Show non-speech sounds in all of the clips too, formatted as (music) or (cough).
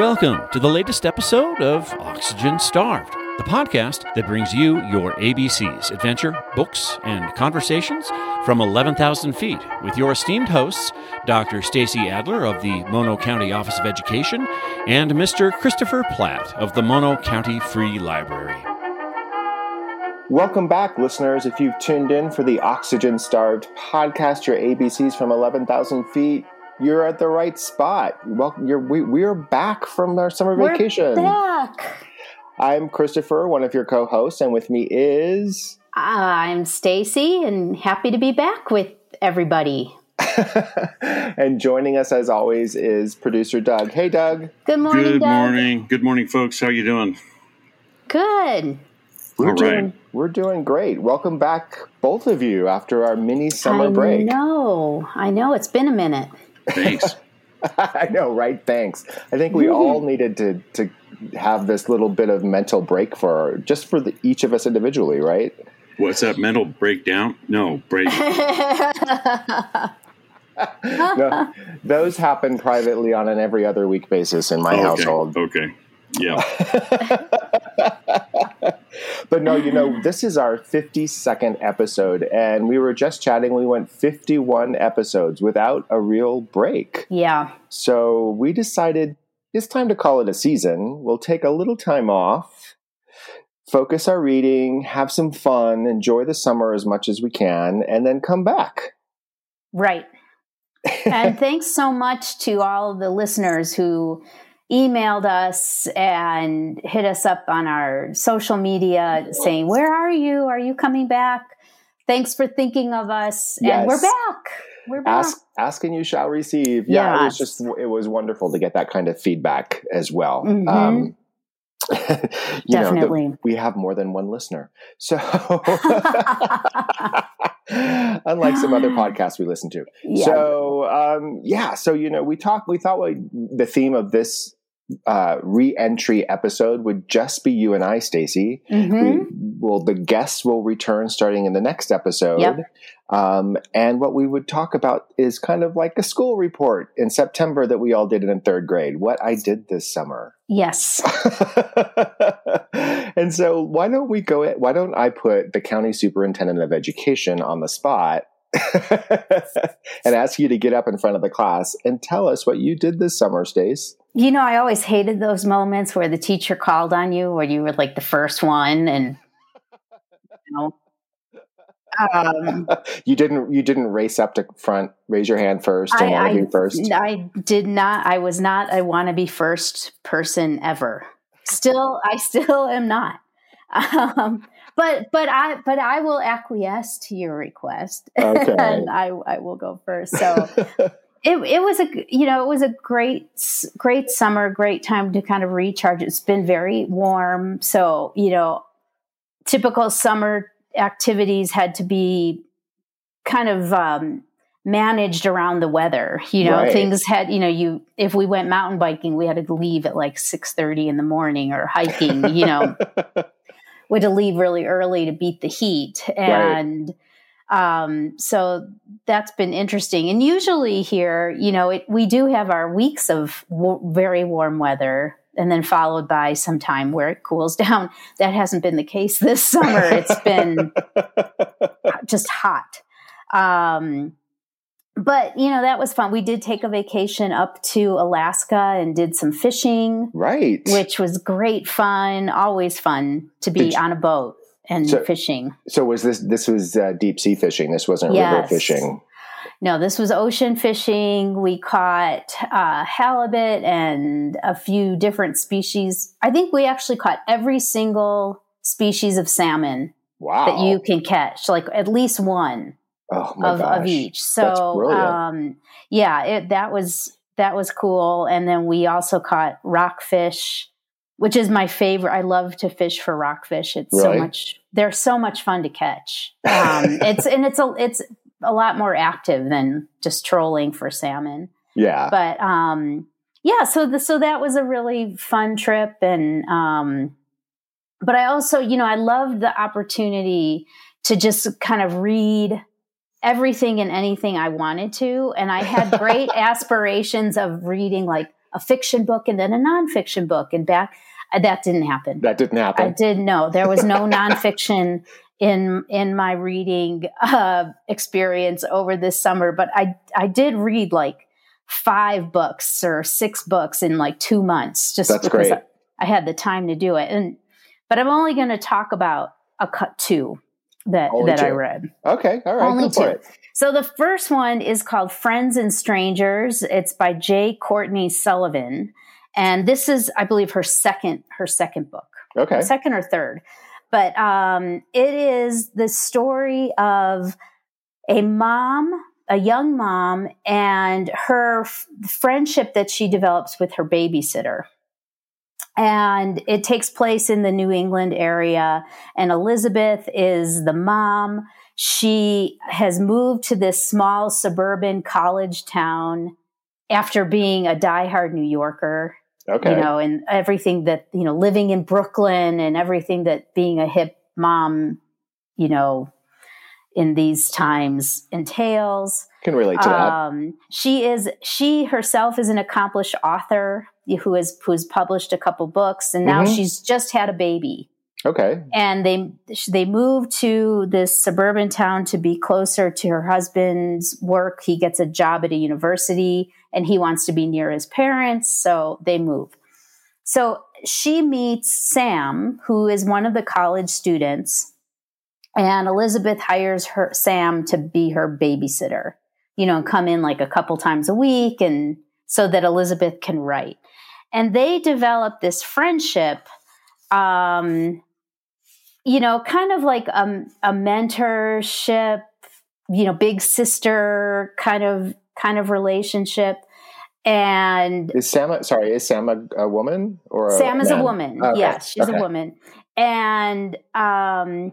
Welcome to the latest episode of Oxygen Starved, the podcast that brings you your ABCs adventure, books, and conversations from 11,000 feet with your esteemed hosts, Dr. Stacy Adler of the Mono County Office of Education and Mr. Christopher Platt of the Mono County Free Library. Welcome back, listeners. If you've tuned in for the Oxygen Starved podcast, your ABCs from 11,000 feet, you're at the right spot. Welcome. You're, we, we're back from our summer We're vacation. back. I'm Christopher, one of your co-hosts, and with me is uh, I'm Stacy and happy to be back with everybody. (laughs) and joining us as always is producer Doug. Hey, Doug. Good morning, Good Doug. morning. Good morning, folks. How you doing? Good. We're All doing right. we're doing great. Welcome back, both of you, after our mini summer I break. know. I know. It's been a minute. Thanks. (laughs) I know, right? Thanks. I think we all needed to to have this little bit of mental break for just for the, each of us individually, right? What's that mental breakdown? No, break. (laughs) (laughs) No, those happen privately on an every other week basis in my okay. household. Okay. Yeah. (laughs) But no, you know, this is our 52nd episode, and we were just chatting. We went 51 episodes without a real break. yeah. So we decided it's time to call it a season. We'll take a little time off, focus our reading, have some fun, enjoy the summer as much as we can, and then come back. Right. (laughs) and thanks so much to all the listeners who emailed us and hit us up on our social media saying, Where are you? Are you coming back? Thanks for thinking of us. And we're back. We're back. Ask, ask and you shall receive. Yeah, it was just it was wonderful to get that kind of feedback as well. Mhm. Um, (laughs) you know, the- Definitely. we have more than one listener, so (laughs) (laughs) unlike some other podcasts we listen to. yeah. So um, yeah, so you know, we talked. We thought we, the theme of this uh, re-entry episode would just be you and I, Stacy. Mhm. We, well, the guests will return starting in the next episode. Yep. Um, and what we would talk about is kind of like a school report in September that we all did in third grade. What I did this summer. Yes. (laughs) and so why don't we go why don't I put the county superintendent of education on the spot (laughs) and ask you to get up in front of the class and tell us what you did this summer, Stace. You know, I always hated those moments where the teacher called on you, where you were like the first one, and you know, um, (laughs) you didn't you didn't race up to front, raise your hand first and I, want to I, first. I did not. I was not a want to be first person ever. Still, I still am not. (laughs) Um, but but I but I will acquiesce to your request, (laughs) Okay. and I I will go first. So. It, it was a you know it was a great great summer great time to kind of recharge. It's been very warm so you know typical summer activities had to be kind of um, managed around the weather you know? Right. things had you know you if we went mountain biking we had to leave at like 6.30 in the morning or hiking you know? (laughs) We had to leave really early to beat the heat and um, so that's been interesting. And usually here you know it, we do have our weeks of w- very warm weather and then followed by some time where it cools (laughs) down. That hasn't been the case this summer. It's been (laughs) just hot. Um, but you know that was fun. We did take a vacation up to alaska and did some fishing right. which was great fun always fun to be you- on a boat and So- fishing. so was this this was uh, deep sea fishing? This wasn't river fishing. no this was ocean fishing. We caught uh, halibut and a few different species. I think we actually caught every single species of salmon Wow. that you can catch like at least one oh of, of each. So um, yeah it, that was that was cool. And then we also caught rockfish which is my favorite. I love to fish for rockfish. It's so much they're so much fun to catch. Um, (laughs) it's and it's a it's a lot more active than just trolling for salmon. Yeah. but um yeah so the, so that was a really fun trip and um but i also you know i loved the opportunity to just kind of read everything and anything i wanted to. And i had great (laughs) aspirations of reading like a fiction book and then a nonfiction book, and back that didn't happen. That didn't happen. I did no. There was no nonfiction (laughs) in in my reading uh, experience over this summer, but I I did read like five books or six books in like two months, just That's because great. I, I had the time to do it. And but I'm only going to talk about a cut two that Only that I read. okay, all right, Only two. it. So the first one is called Friends and Strangers. It's by J. Courtney Sullivan, and this is, I believe, her second her second book, Okay, second or third. But um, it is the story of a mom, a young mom, and her f- friendship that she develops with her babysitter. And it takes place in the New England area. And Elizabeth is the mom. She has moved to this small suburban college town after being a diehard New Yorker okay, you know, and everything that, you know, living in Brooklyn and everything that being a hip mom, you know, in these times entails. can relate to that. Um, she is, she herself is an accomplished author who has, who's published a couple books and now Mhm. she's just had a baby Okay, and they they moved to this suburban town to be closer to her husband's work. He gets a job at a university and he wants to be near his parents, so they move. So she meets Sam, who is one of the college students, and Elizabeth hires her Sam to be her babysitter. You know, come in like a couple times a week and so that Elizabeth can write. And they develop this friendship um you know, kind of like a, a mentorship, you know, big sister kind of kind of relationship. And is Sam? Sorry, is Sam a, a woman or Sam is a man? woman. Okay, Yes, she's okay. a woman. And um,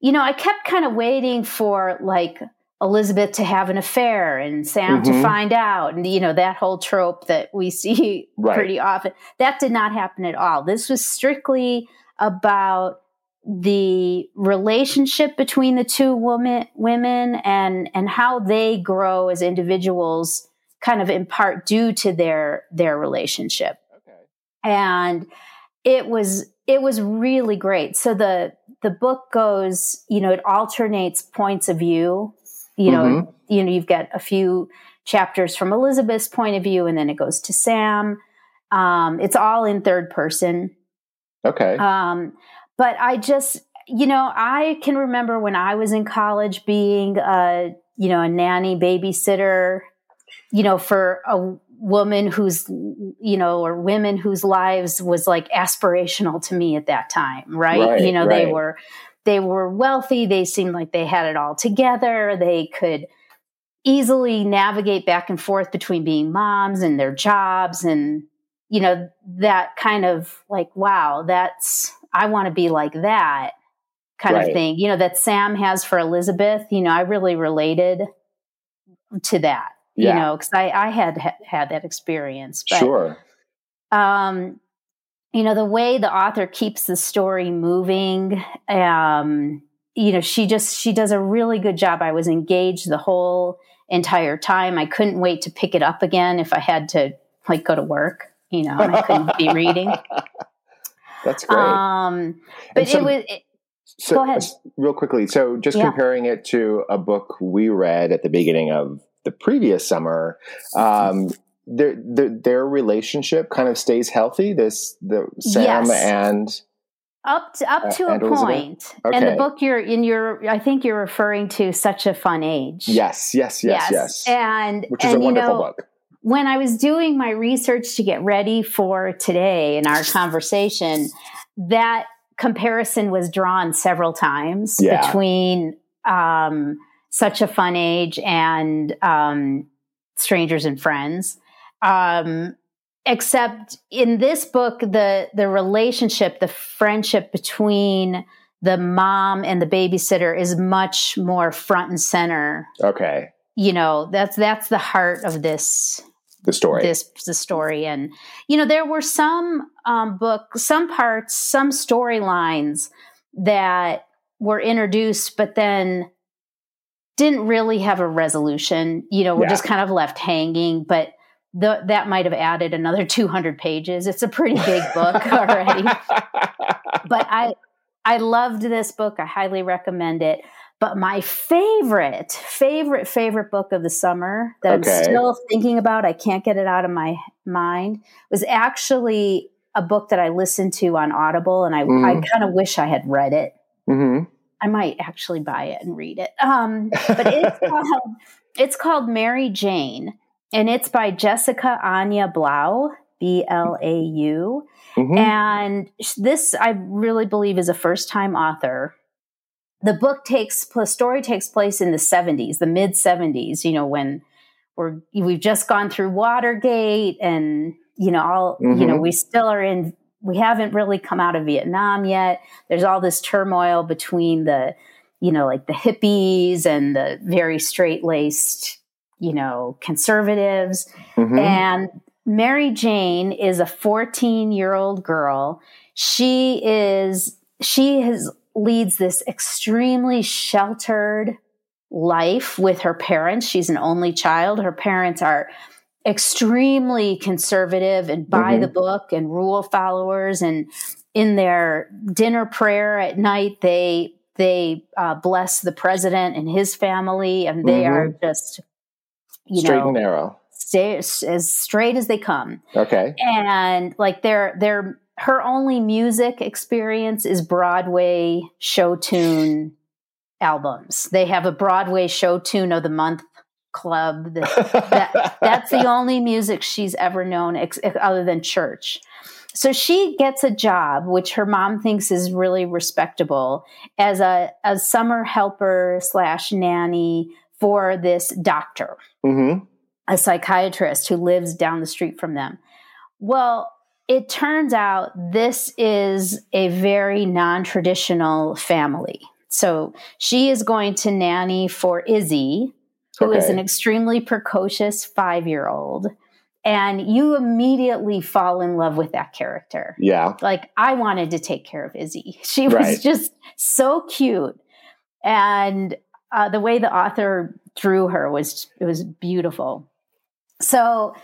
you know, I kept kind of waiting for like Elizabeth to have an affair and Sam to Mhm. find out, and you know that whole trope that we (laughs) see Right. pretty often. That did not happen at all. This was strictly about the relationship between the two women women and and how they grow as individuals kind of in part due to their their relationship Okay. and it was it was really great so the the book goes you know it alternates points of view you know Mhm. you know you've got a few chapters from elizabeth's point of view and then it goes to sam um, it's all in third person Okay. um, but I just, you know, I can remember when I was in college being a, you know, a nanny babysitter, you know, for a woman who's, you know, or women whose lives was like aspirational to me at that time, right? Right, you know, they were, they were wealthy. They seemed like they had it all together. They could easily navigate back and forth between being moms and their jobs and you know that kind of like wow that's i want to be like that kind Right. of thing you know that sam has for elizabeth you know i really related to that you know because i i had ha- had that experience but sure. um you know the way the author keeps the story moving um you know she just she does a really good job i was engaged the whole entire time i couldn't wait to pick it up again if i had to like go to work you know i couldn't be reading (laughs) (laughs) That's great. um but so- it was it, so, go ahead. real quickly. So, just Yeah. comparing it to a book we read at the beginning of the previous summer, um, their, their their relationship kind of stays healthy. This the Sam Yes. and up to, up Uh, to and a point and the book you're in your i think you're referring to such a fun age yes, yes, yes, yes, and which is and, a you wonderful know, book. When I was doing my research to get ready for today in our conversation, that comparison was drawn several times Yeah. between um, such a fun age and um, strangers and friends. Um, except in this book, the the relationship, the friendship between the mom and the babysitter is much more front and center Okay, you know that's that's the heart of this the story. this the story and you know there were some um book some parts some storylines that were introduced but then didn't really have a resolution you know were Yeah. just kind of left hanging but the, that might have added another (laughs) 200 pages. It's a pretty big book (laughs) already. but I I loved this book. I highly recommend it. But my favorite, favorite, favorite book of the summer that okay. I'm still thinking about, I can't get it out of my mind, was actually a book that I listened to on Audible, and I, mm. I kind of wish I had read it. Mm-hmm. I might actually buy it and read it. Um, but it's (laughs) called, it's called Mary Jane, and it's by Jessica Anya Blau, B L A U. Mm-hmm. And this, I really believe, is a first time author. The book takes, the story takes place in the 70s, the mid 70s, you know, when we're, we've just gone through Watergate and, you know, all, mm-hmm. you know, mm-hmm. we still are in, we haven't really come out of Vietnam yet. There's all this turmoil between the, you know, like the hippies and the very straight laced, you know, conservatives. Mm-hmm. And Mary Jane is a 14 year old girl. She is, she has, leads this extremely sheltered life with her parents. She's an only child. Her parents are extremely conservative and by mm-hmm. the book and rule followers. And in their dinner prayer at night, they, they uh, bless the president and his family, and they mm-hmm. are just, you Straight know, and narrow stay as straight as they come. Okay. And like their their her only music experience is Broadway show tune albums. They have a Broadway show tune of the month club. That, that, (laughs) that's the only music she's ever known ex, other than church. So she gets a job, which her mom thinks is really respectable, as a, a summer helper slash nanny for this doctor. Mm-hmm a psychiatrist who lives down the street from them. Well, it turns out this is a very non traditional family. So she is going to nanny for Izzy, who okay. is an extremely precocious five year old. And you immediately fall in love with that character. Yeah. Like I wanted to take care of Izzy. (laughs) She was right. just so cute. And uh, the way the author drew her was it was beautiful. So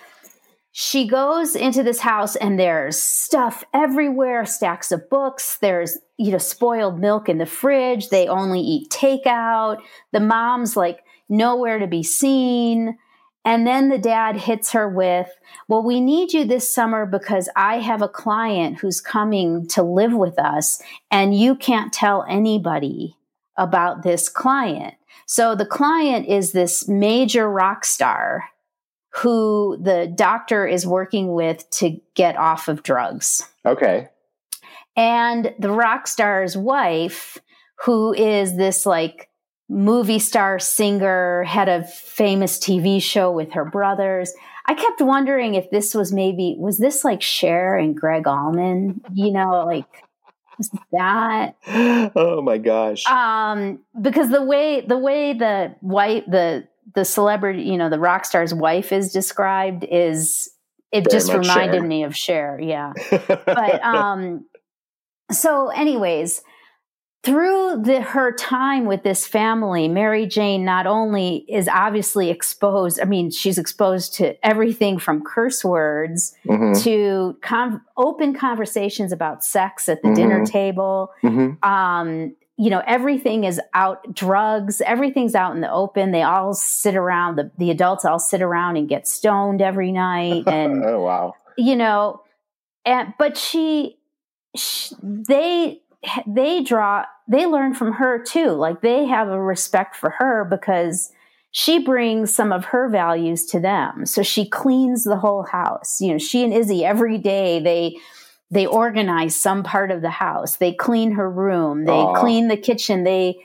she goes into this house and there's stuff everywhere stacks of books. There's you know spoiled milk in the fridge. They only eat takeout. The mom's like nowhere to be seen. And then the dad hits her with well we need you this summer because i have a client who's coming to live with us and you can't tell anybody about this client. So the client is this major rock star who the doctor is working with to get off of drugs. Okay. And the rock star's wife, who is this like movie star singer, had a famous TV show with her brothers. I kept wondering if this was maybe was this like Cher and Gregg Allman, you know, like was that (gasps) oh my gosh um because the way the way the white the the celebrity, you know, the rock star's wife is described is it Very just reminded Cher. me of Cher, yeah. but (laughs) um so anyways, through the, her time with this family, Mary Jane not only is obviously exposed, I mean, she's exposed to everything from curse words mm-hmm. to com- open conversations about sex at the mm-hmm. dinner table, mm-hmm. um, you know everything is out drugs everything's out in the open. They all sit around the, the adults all sit around and get stoned every night and (laughs) oh wow. you know and but she, she they they draw they learn from her too. Like they have a respect for her because she brings some of her values to them. So she cleans the whole house. You know she and izzy every day they they organize some part of the house. They clean her room. They Aww. clean the kitchen. They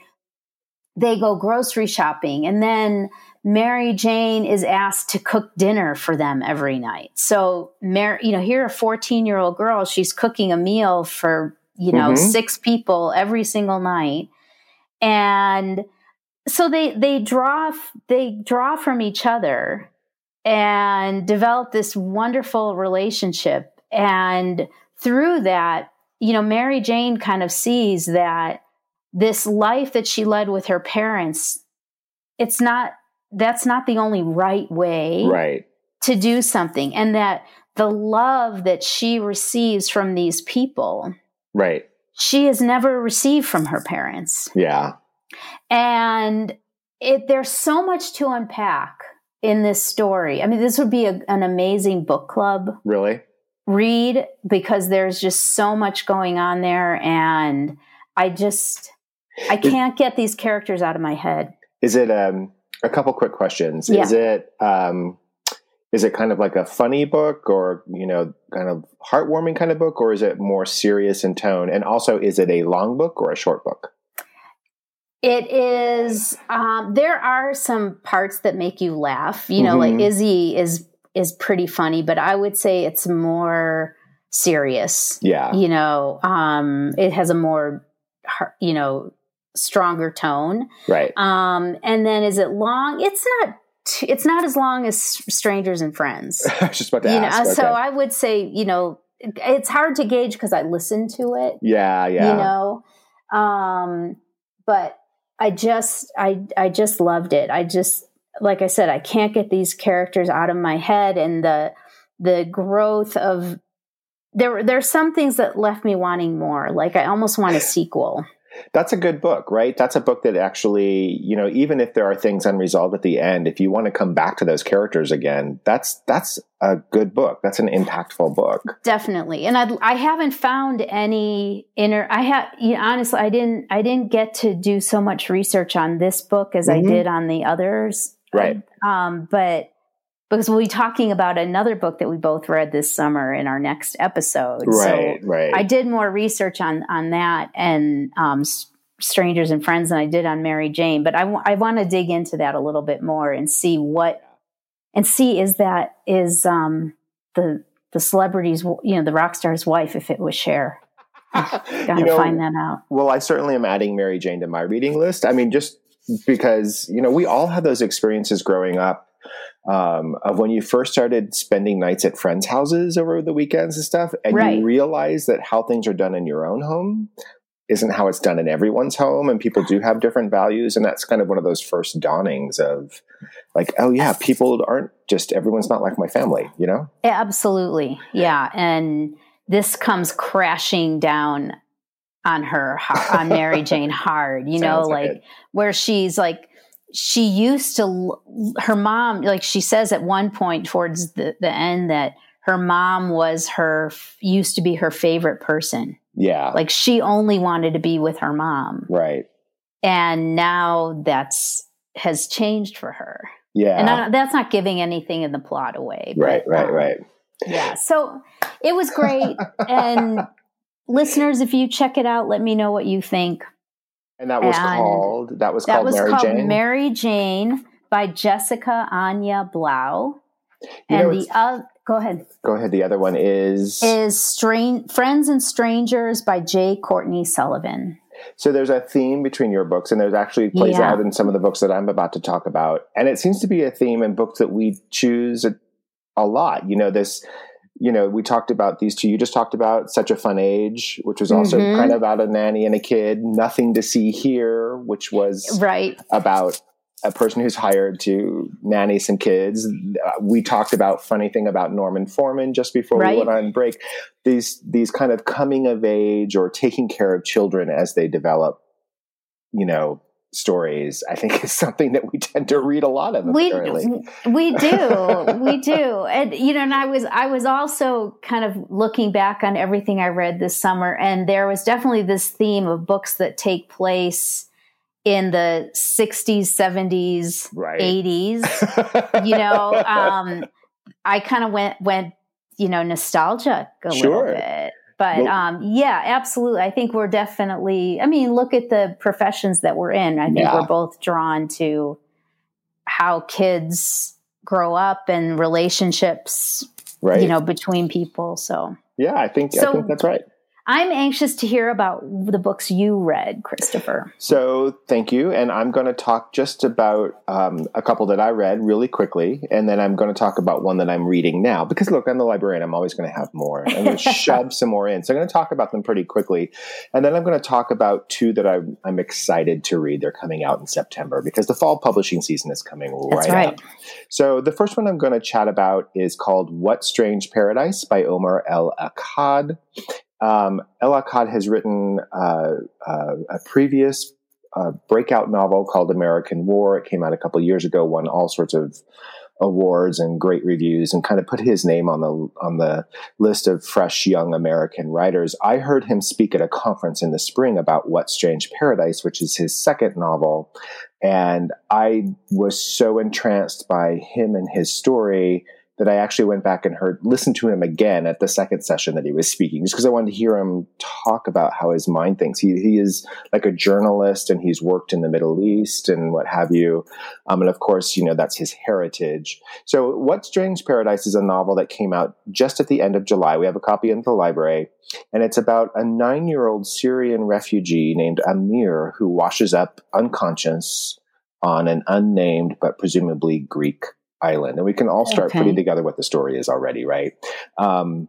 they go grocery shopping. And then mary jane is asked to cook dinner for them every night. So mary you know here a 14 year old girl she's cooking a meal for you know mm-hmm. six people every single night. And so they they draw they draw from each other and develop this wonderful relationship. And through that, you know, Mary Jane kind of sees that this life that she led with her parents, it's not, that's not the only right way. Right. to do something and that the love that she receives from these people right. she has never received from her parents. Yeah. And it there's so much to unpack in this story. I mean this would be a, an amazing book club. Really read because there's just so much going on there and i just i can't get these characters out of my head is it um a couple quick questions Yeah. is it um is it kind of like a funny book or you know kind of heartwarming kind of book or is it more serious in tone and also is it a long book or a short book It is. Um, there are some parts that make you laugh. You know, Mhm. like Izzy is is pretty funny, but I would say it's more serious. yeah You know, um, it has a more, you know, stronger tone. right Um, and then is it long? It's not. It's not as long as Strangers and Friends. (laughs) i was just about to you know, ask so. I would say, you know, it's hard to gauge because I listen to it yeah yeah you know um but i just i i just loved it i just like i said i can't get these characters out of my head and the the growth of there there's some things that left me wanting more like i almost want a sequel. (laughs) That's a good book right? That's a book that actually you know even if there are things unresolved at the end if you want to come back to those characters again that's that's a good book. That's an impactful book. Definitely. And i i haven't found any inner i have you know, honestly i didn't i didn't get to do so much research on this book as i Mhm. did on the others Right. um but because we'll be talking about another book that we both read this summer in our next episode right so right i did more research on on that and um strangers and friends than i did on mary jane but i, w- I want to dig into that a little bit more and see what and see is that is um the the celebrity's you know the rock star's wife if it was Cher. (laughs) Gotta you know, find that out. Well, I certainly am adding Mary Jane to my reading list. I mean, just because, you know, we all have those experiences growing up um, of when you first started spending nights at friends' houses over the weekends and stuff, and Right. you realize that how things are done in your own home isn't how it's done in everyone's home, and people do (sighs) have different values. And that's kind of one of those first dawnings of like, oh, yeah, people aren't just, everyone's not like my family, you know? Absolutely, yeah. And this comes crashing down on her on Mary (laughs) Jane hard. You know, like like where she's like she used to her mom like she says at one point towards the, the end that her mom was her used to be her favorite person Yeah. like she only wanted to be with her mom right. and now that's has changed for her Yeah. and I, that's not giving anything in the plot away but, right, right, um, right. yeah so it was great (laughs) and listeners if you check it out let me know what you think And that was and called, that was that called was Mary called Jane. mary jane by jessica anya blau You know, and it's- the other go ahead Go ahead. The other one is is Strange friends and strangers by jay courtney sullivan so there's a theme between your books, and there's actually plays Yeah. out in some of the books that I'm about to talk about, and it seems to be a theme in books that we choose a, a lot. You know, this. You know, we talked about these two. You just talked about such a fun age, which was also Mhm. kind of about a nanny and a kid. Nothing to see here, which was right about a person who's hired to nanny some kids. We talked about funny thing about Norman Foreman just before Right. we went on break. These these kind of coming of age or taking care of children as they develop, you know, stories. I think (laughs) is something that we tend to read a lot of. we Apparently, we (laughs) do we do and you know and i was i was also kind of looking back on everything i read this summer and there was definitely this theme of books that take place in the 60s 70s right? 80s (laughs) you know um i kind of went went you know nostalgic a Sure. little bit but Well- um yeah absolutely i think we're definitely i mean look at the professions that we're in i think Yeah. we're both drawn to how kids grow up and relationships right? you know between people so yeah, I think I think that's right. I'm anxious to hear about the books you read, Christopher. So, thank you. And I'm going to talk just about um, a couple that I read really quickly. And then I'm going to talk about one that I'm reading now. Because, look, I'm the librarian. I'm always going to have more. I'm going (laughs) to shove some more in. So, I'm going to talk about them pretty quickly. And then I'm going to talk about two that I'm, I'm excited to read. They're coming out in September because the fall publishing season is coming right, right. up. So, the first one I'm going to chat about is called What Strange Paradise by Omar El Akkad. Um, has written uh, uh, a previous uh, breakout novel called American War. It came out a couple years ago, won all sorts of awards and great reviews, and kind of put his name on the on the list of fresh young American writers. I heard him speak at a conference in the spring about What Strange Paradise, which is his second novel, and I was so entranced by him and his story that I actually went back and heard, listened to him again at the second session that he was speaking, just because I wanted to hear him talk about how his mind thinks. He, he is like a journalist and he's worked in the Middle East and what have you. Um, and of course, you know, that's his heritage. So What Strange Paradise is a novel that came out just at the end of July. We have a copy in the library and it's about a nine year old Syrian refugee named Amir who washes up unconscious on an unnamed but presumably Greek island. And we can all start okay. putting together what the story is already, right? Um,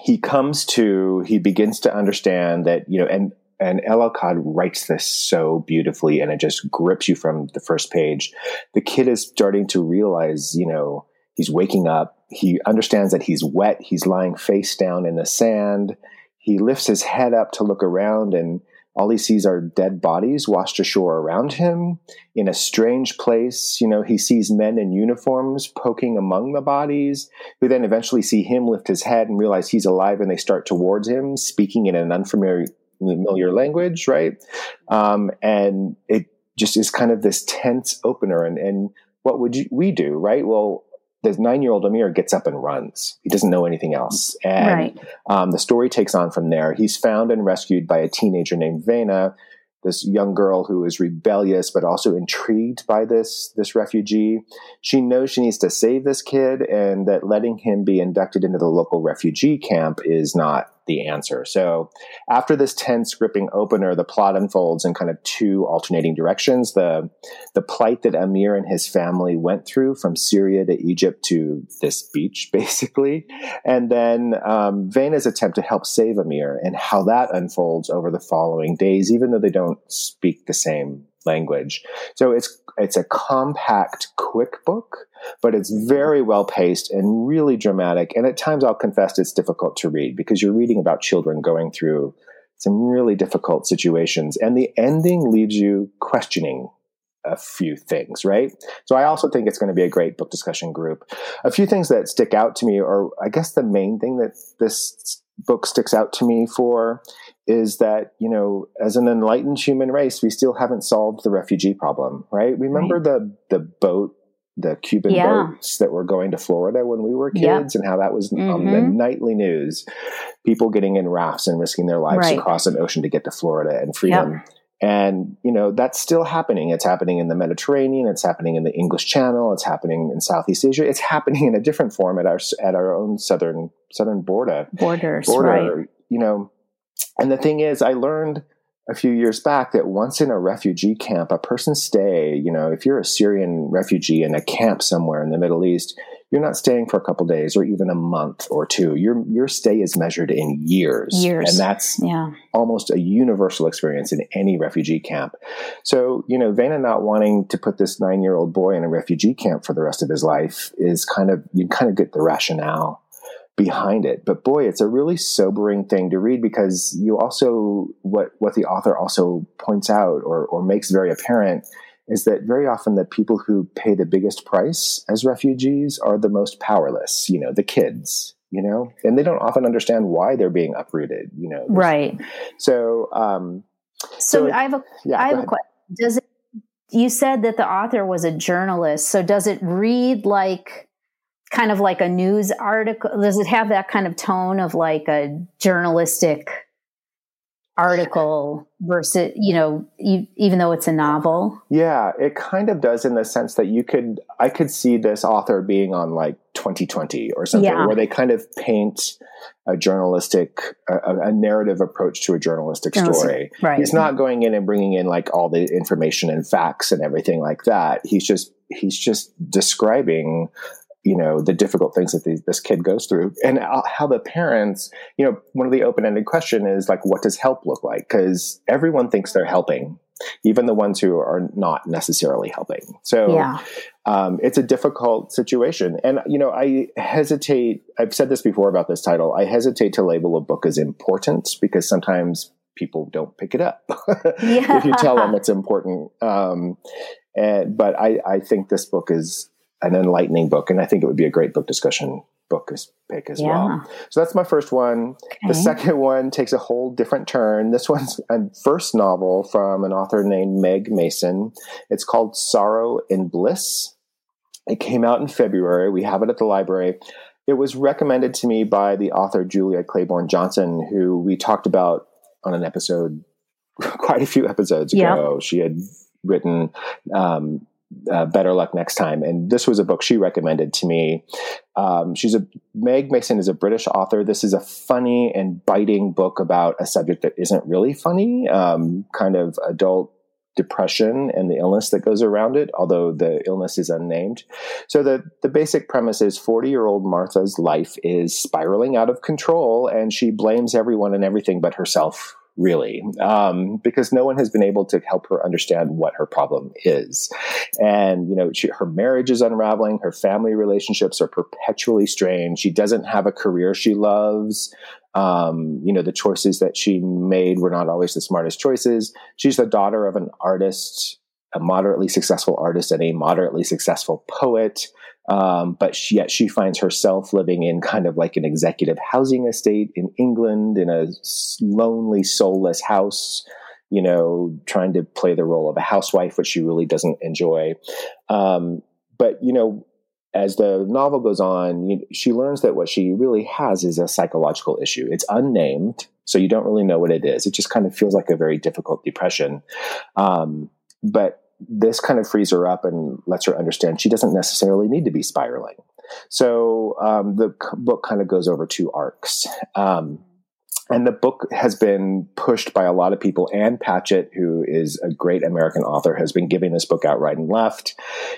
he comes to, he begins to understand that, you know, and, and El Akkad writes this so beautifully and it just grips you from the first page. The kid is starting to realize, you know, he's waking up. He understands that he's wet. He's lying face down in the sand. He lifts his head up to look around and all he sees are dead bodies washed ashore around him. In a strange place, you know, he sees men in uniforms poking among the bodies, who then eventually see him lift his head and realize he's alive and they start towards him, speaking in an unfamiliar familiar language, right? Um, and it just is kind of this tense opener. And, and what would you, we do, right? Well, the nine year old Amir gets up and runs. He doesn't know anything else. And right. um, the story takes on from there. He's found and rescued by a teenager named Vena, this young girl who is rebellious but also intrigued by this this refugee. She knows she needs to save this kid and that letting him be inducted into the local refugee camp is not the answer. So after this tense gripping opener, the plot unfolds in kind of two alternating directions. The the plight that Amir and his family went through from Syria to Egypt to this beach, (laughs) basically, and then um, Vena's attempt to help save Amir and how that unfolds over the following days, even though they don't speak the same language. So it's it's a compact, quick book, but it's very well paced and really dramatic. And at times, I'll confess it's difficult to read because you're reading about children going through some really difficult situations, and the ending leaves you questioning a few things, right? So I also think it's going to be a great book discussion group. A few things that stick out to me, or I guess the main thing that this book sticks out to me for is that you know as an enlightened human race we still haven't solved the refugee problem right remember right. the the boat the cuban yeah. boats that were going to florida when we were kids and how that was mm-hmm. on the mm-hmm. nightly news people getting in rafts and risking their lives right. across an ocean to get to florida and freedom yep. and you know that's still happening it's happening in the mediterranean it's happening in the english channel it's happening in southeast asia it's (laughs) happening in a different form at our at our own southern southern border borders border right. you know and the thing is, I learned a few years back that once in a refugee camp, a person stay, you know, if you're a Syrian refugee in a camp somewhere in the Middle East, you're not staying for a couple days or even a month or two. Your your stay is measured in years. Years. And that's yeah. almost a universal experience in any refugee camp. So, you know, Vena not wanting to put this nine year old boy in a refugee camp for the rest of his life is kind of you kind of get the rationale behind it. But boy, it's a really sobering thing to read because you also what what the author also points out or or makes very apparent is that very often the people who pay the biggest price as refugees are the most powerless, you know, the kids, you know, and they don't often understand why they're being uprooted, you know. Right. So um so, so I have a yeah, I have a question. Does it you said that the author was a journalist, so does it read like kind of like a news article? Does it have that kind of tone of like a journalistic article versus you know e- even though it's a novel yeah it kind of does in the sense that you could i could see this author being on like 2020 or something Yeah. where they kind of paint a journalistic a, a narrative approach to a journalistic story right he's not going in and bringing in like all the information and facts and everything like that he's just he's just describing you know the difficult things that these, this kid goes through. And uh, how the parents you know one of the open-ended question is like what does help look like? Because everyone thinks they're helping even the ones who are not necessarily helping. So yeah. um, it's a difficult situation. And you know i hesitate i've said this before about this title i hesitate to label a book as important because sometimes people don't pick it up. Yeah. (laughs) if you tell them it's important um, and, but I, I think this book is an enlightening book and i think it would be a great book discussion book as pick as Yeah. well so that's my first one the second one takes a whole different turn. This one's a first novel from an author named Meg Mason. It's called Sorrow and Bliss. It came out in February. We have it at the library. It was recommended to me by the author Julia Claiborne Johnson, who we talked about on an episode (laughs) quite a few episodes ago. She had written um, uh, Better Luck Next Time, and this was a book she recommended to me. Um, she's a Meg Mason is a British author. This is a funny and biting book about a subject that isn't really funny, um, kind of adult depression and the illness that goes around it, although the illness is unnamed. So the the basic premise is 40-year-old Martha's life is spiraling out of control and she blames everyone and everything but herself really um, because no one has been able to help her understand what her problem is. And you know she, her marriage is unraveling her family relationships are perpetually strained she doesn't have a career she loves um, you know the choices that she made were not always the smartest choices. She's the daughter of an artist a moderately successful artist and a moderately successful poet um, but she, yet she finds herself living in kind of like an executive housing estate in England in a lonely, soulless house, you know, trying to play the role of a housewife, which she really doesn't enjoy. Um, but, you know, as the novel goes on, you, she learns that what she really has is a psychological issue. It's unnamed, so you don't really know what it is. It just kind of feels like a very difficult depression. Um, but this kind of frees her up and lets her understand she doesn't necessarily need to be spiraling. So um, the c- book kind of goes over two arcs. Um, and the book has been pushed by a lot of people. Ann Patchett, who is a great American author, has been giving this book out right and left.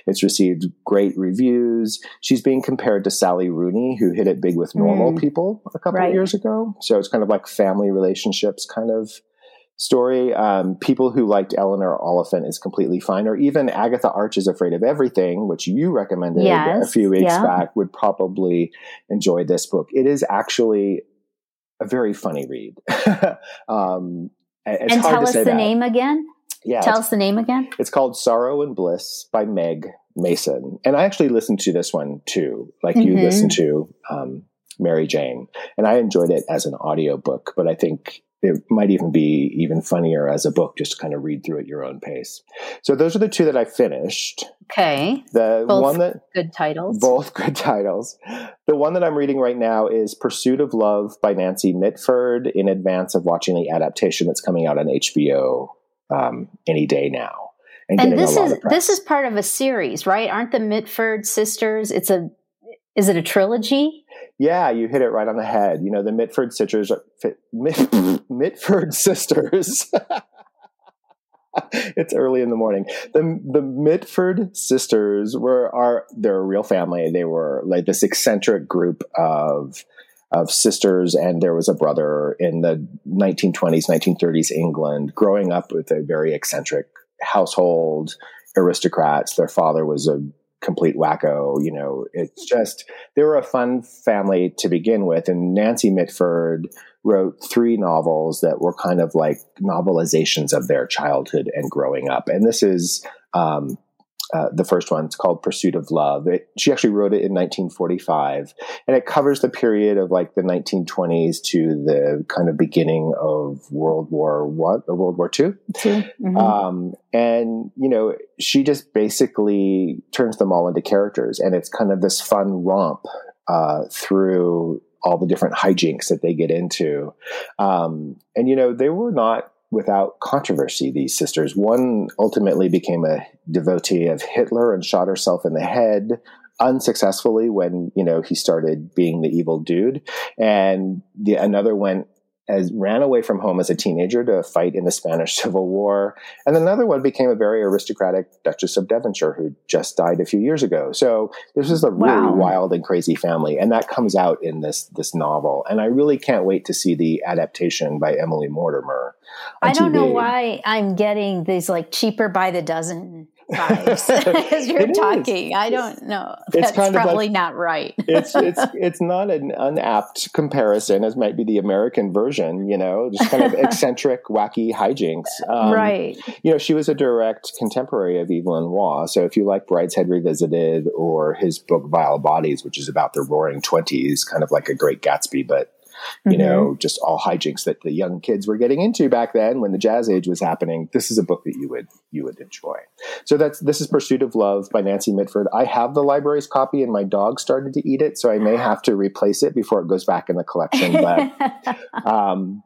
It's received great reviews. She's being compared to Sally Rooney, who hit it big with normal Mm. people a couple Right. of years ago. So it's kind of like family relationships kind of story. Um, people who liked Eleanor Oliphant is completely fine, or even Agatha Arch is Afraid of Everything, which you recommended a few weeks yeah. back, would probably enjoy this book. It is actually a very funny read. (laughs) um, it's and hard tell to us say the that. name again Yeah, tell us the name again it's called Sorrow and Bliss by Meg Mason, and I actually listened to this one too, like you Mhm. listened to um, Mary Jane, and I enjoyed it as an audiobook, but I think it might even be even funnier as a book, just to kind of read through at your own pace. So those are the two that I finished. okay The Both one that good titles both (laughs) good titles. The one that I'm reading right now is Pursuit of Love by Nancy Mitford in advance of watching the adaptation that's coming out on HBO um, any day now. and getting this is this is part of a series right aren't the mitford sisters it's a is it a trilogy Yeah, you hit it right on the head. You know, the Mitford sisters, (laughs) Mitford sisters. (laughs) it's early in the morning. The the Mitford sisters were are they're a real family. They were like this eccentric group of of sisters, and there was a brother in the 1920s, 1930s England, growing up with a very eccentric household, aristocrats. Their father was a complete wacko. You know, it's just they were a fun family to begin with. And Nancy Mitford wrote three novels that were kind of like novelizations of their childhood and growing up. And this is um, uh, the first one. It's called Pursuit of Love. It, she actually wrote it in 1945, and it covers the period of like the 1920s to the kind of beginning of World War One or World War Two. Mhm. Um, and you know, she just basically turns them all into characters, and it's kind of this fun romp uh, through all the different hijinks that they get into. Um, and, you know, they were not without controversy, these sisters. One ultimately became a devotee of Hitler and shot herself in the head unsuccessfully when, you know, he started being the evil dude. And the, another went as ran away from home as a teenager to fight in the Spanish (laughs) Civil War. And another one became a very aristocratic Duchess of Devonshire who just died a few years ago. So this is a really wild and crazy family. And that comes out in this this novel. And I really can't wait to see the adaptation by Emily Mortimer. I don't know why I'm getting these like cheaper by the dozen vibes (laughs) as you're it talking. Is. I don't know. That's it's probably like, not right. it's it's (laughs) it's not an unapt comparison as might be the American version. You know, just kind of (laughs) eccentric, wacky hijinks. Um, right. You know, she was a direct contemporary of Evelyn Waugh. So if you like Brideshead Revisited or his book Vile Bodies, which is about the Roaring Twenties, kind of like a Great Gatsby, but you mm-hmm. know, just all hijinks that the young kids were getting into back then when the jazz age was happening. This is a book that you would you would enjoy. So that's this is Pursuit of Love by Nancy Mitford. I have the library's copy, and my dog started to eat it, so I may have to replace it before it goes back in the collection. But (laughs) um,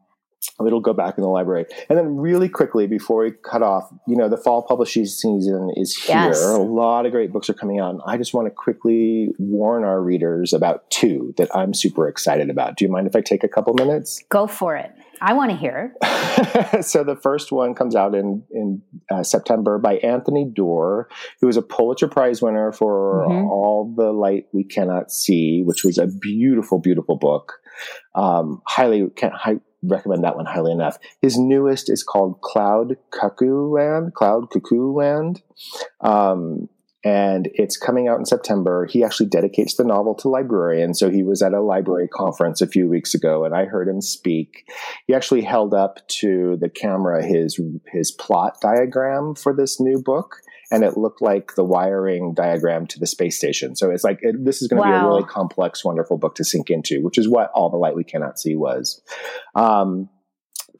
it'll go back in the library. And then really quickly before we cut off, you know, the fall publishing season is here. Yes. A lot of great books are coming out. And I just want to quickly warn our readers about two that I'm super excited about. Do you mind if I take a couple minutes? Go for it. I want to hear (laughs) so the first one comes out in in uh, September by Anthony Doerr, who is a Pulitzer Prize winner for mm-hmm. All the Light We Cannot See, which was a beautiful, beautiful book. Um, highly, can, high, recommend that one highly enough. His newest is called Cloud Cuckoo Land, Cloud Cuckoo Land. Um, and it's coming out in September. He actually dedicates the novel to librarians. So he was at a library conference a few weeks ago, and I heard him speak. He actually held up to the camera his his plot diagram for this new book, and it looked like the wiring diagram to the space station. So it's like it, this is going to wow. be a really complex, wonderful book to sink into, which is what All the Light We Cannot See was. Um,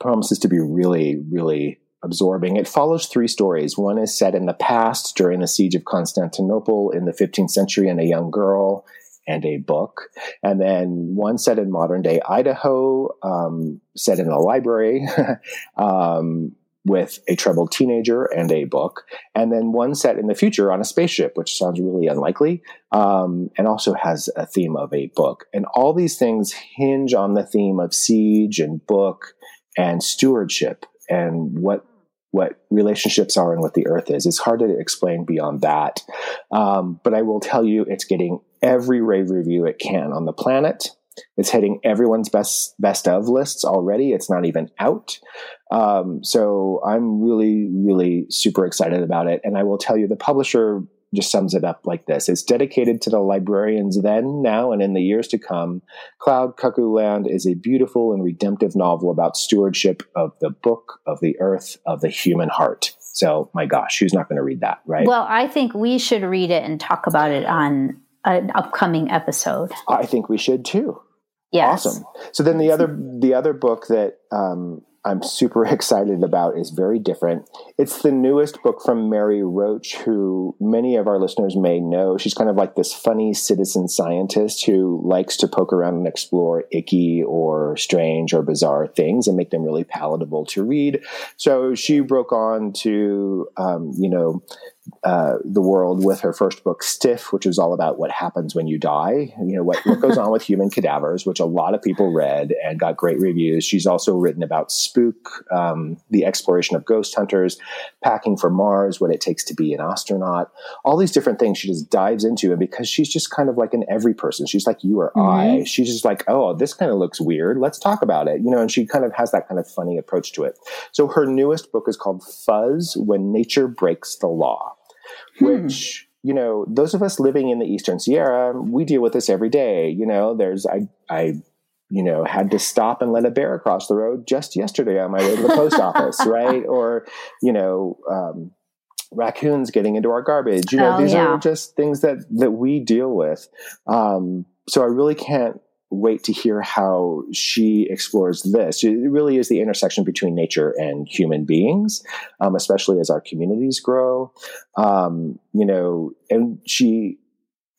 promises to be really, really absorbing. It follows three stories. One is set in the past during the siege of Constantinople in the 15th century and a young girl and a book. And then one set in modern day Idaho, um, set in a library. (laughs) um, with a troubled teenager and a book, and then one set in the future on a spaceship, which sounds really unlikely, um, and also has a theme of a book. And all these things hinge on the theme of siege and book and stewardship and what what relationships are and what the earth is. It's hard to explain beyond that. Um, but I will tell you, it's getting every rave review it can on the planet. It's hitting everyone's best best of lists already. It's not even out. Um, so I'm really, really super excited about it. And I will tell you, the publisher just sums it up like this. It's dedicated to the librarians then, now, and in the years to come. Cloud Cuckoo Land is a beautiful and redemptive novel about stewardship of the book, of the earth, of the human heart. So, my gosh, who's not going to read that, right? Well, I think we should read it and talk about it on an upcoming episode. I think we should too. Yes. Awesome. So then the other the other book that um, I'm super (laughs) excited about is very different. It's the newest book from Mary Roach, who many of our listeners may know. She's kind of like this funny citizen scientist who likes to poke around and explore icky or strange or bizarre things and make them really palatable to read. So she broke on to, um, you know, uh, the world with her first book, Stiff, which is all about what happens when you die. You know, what, what goes on with human cadavers, which a lot of people read and got great reviews. She's also written about Spook, um, the exploration of ghost hunters, packing for Mars, what it takes to be an astronaut, all these different things she just dives into. And because she's just kind of like an every person, she's like you or mm-hmm. I. She's just like, oh, this kind of looks weird. Let's talk about it. You know, and she kind of has that kind of funny approach to it. So her newest book is called Fuzz When Nature Breaks the Law. Which you know those of us living in the eastern sierra we deal with this every day. You know there's i i you know had to stop and let a bear across the road just yesterday on my way to the post office (laughs) right? Or you know um, raccoons getting into our garbage. You know oh, these yeah. are just things that that we deal with. Um, so i really can't wait to hear how she explores this. It really is the intersection between nature and human beings, um, especially as our communities grow. Um, you know, and she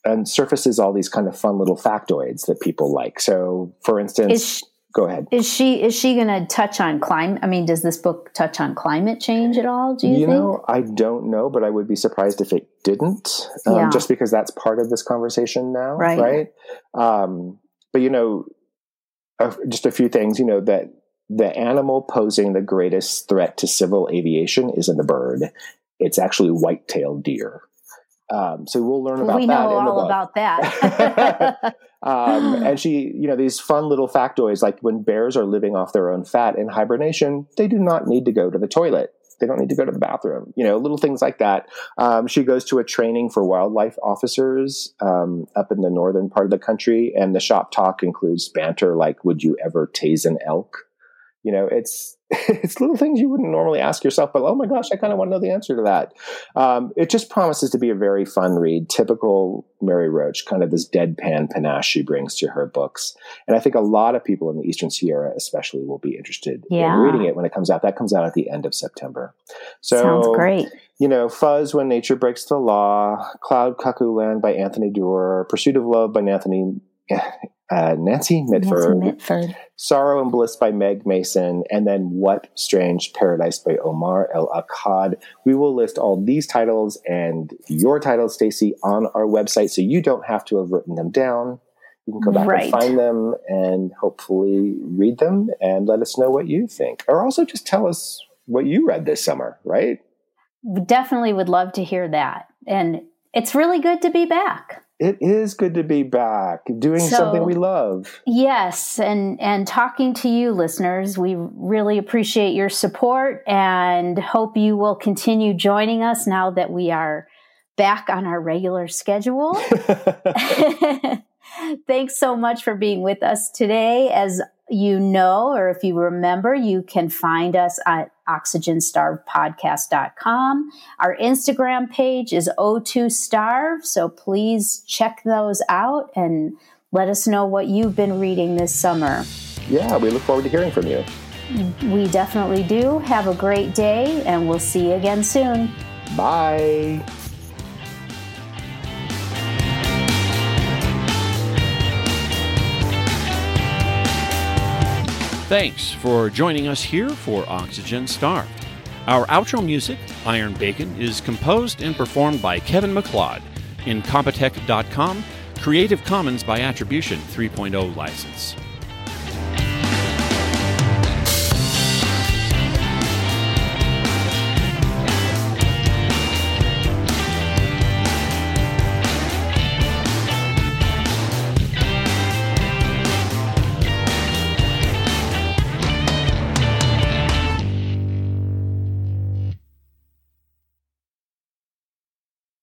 and surfaces all these kind of fun little factoids that people like. So, for instance, Is go ahead. Is she is she going to touch on climate? I mean, does this book touch on climate change at all? Do you, You think? know, I don't know, but I would be surprised if it didn't, um, Yeah. just because that's part of this conversation now, Right. right? But you know, just a few things. You know that the animal posing the greatest threat to civil aviation isn't a bird; it's actually white-tailed deer. Um, so we'll learn about we that know in the all about that. (laughs) um, and she, you know, these fun little factoids like when bears are living off their own fat in hibernation, they do not need to go to the toilet. They don't need to go to the bathroom. You know, little things like that. Um, she goes to a training for wildlife officers um, up in the northern part of the country, and the shop talk includes banter like, "Would you ever tase an elk?" You know, it's (laughs) it's little things you wouldn't normally ask yourself, but oh my gosh, I kind of want to know the answer to that. Um, it just promises to be a very fun read, typical Mary Roach, kind of this deadpan panache she brings to her books. And I think a lot of people in the Eastern Sierra, especially, will be interested Yeah. in reading it when it comes out. That comes out at the end of September. So, Sounds great. you know, Fuzz When Nature Breaks the Law, Cloud Cuckoo Land by Anthony Doerr, Pursuit of Love by Anthony. (laughs) Uh, Nancy Mitford, Nancy Mitford. Sorrow and Bliss by Meg Mason, and then What Strange Paradise by Omar El Akkad. We will list all these titles and your titles, Stacy, on our website, so you don't have to have written them down. You can go back Right. and find them and hopefully read them and let us know what you think. Or also just tell us what you read this summer, right? We definitely would love to hear that. And it's really good to be back. It is good to be back doing So- something we love. Yes, and and talking to you listeners, we really appreciate your support and hope you will continue joining us now that we are back on our regular schedule. (laughs) (laughs) Thanks so much for being with us today. As you know, or if you remember, you can find us at oxygenstarvedpodcast.com. Our Instagram page is O2Starve, so please check those out and let us know what you've been reading this summer. yeah, we look forward to hearing from you. We definitely do. Have a great day, and we'll see you again soon. Bye. Thanks for joining us here for Oxygen Star. Our outro music, Iron Bacon, is composed and performed by Kevin MacLeod in Compotech.com, Creative Commons by Attribution 3.0 license.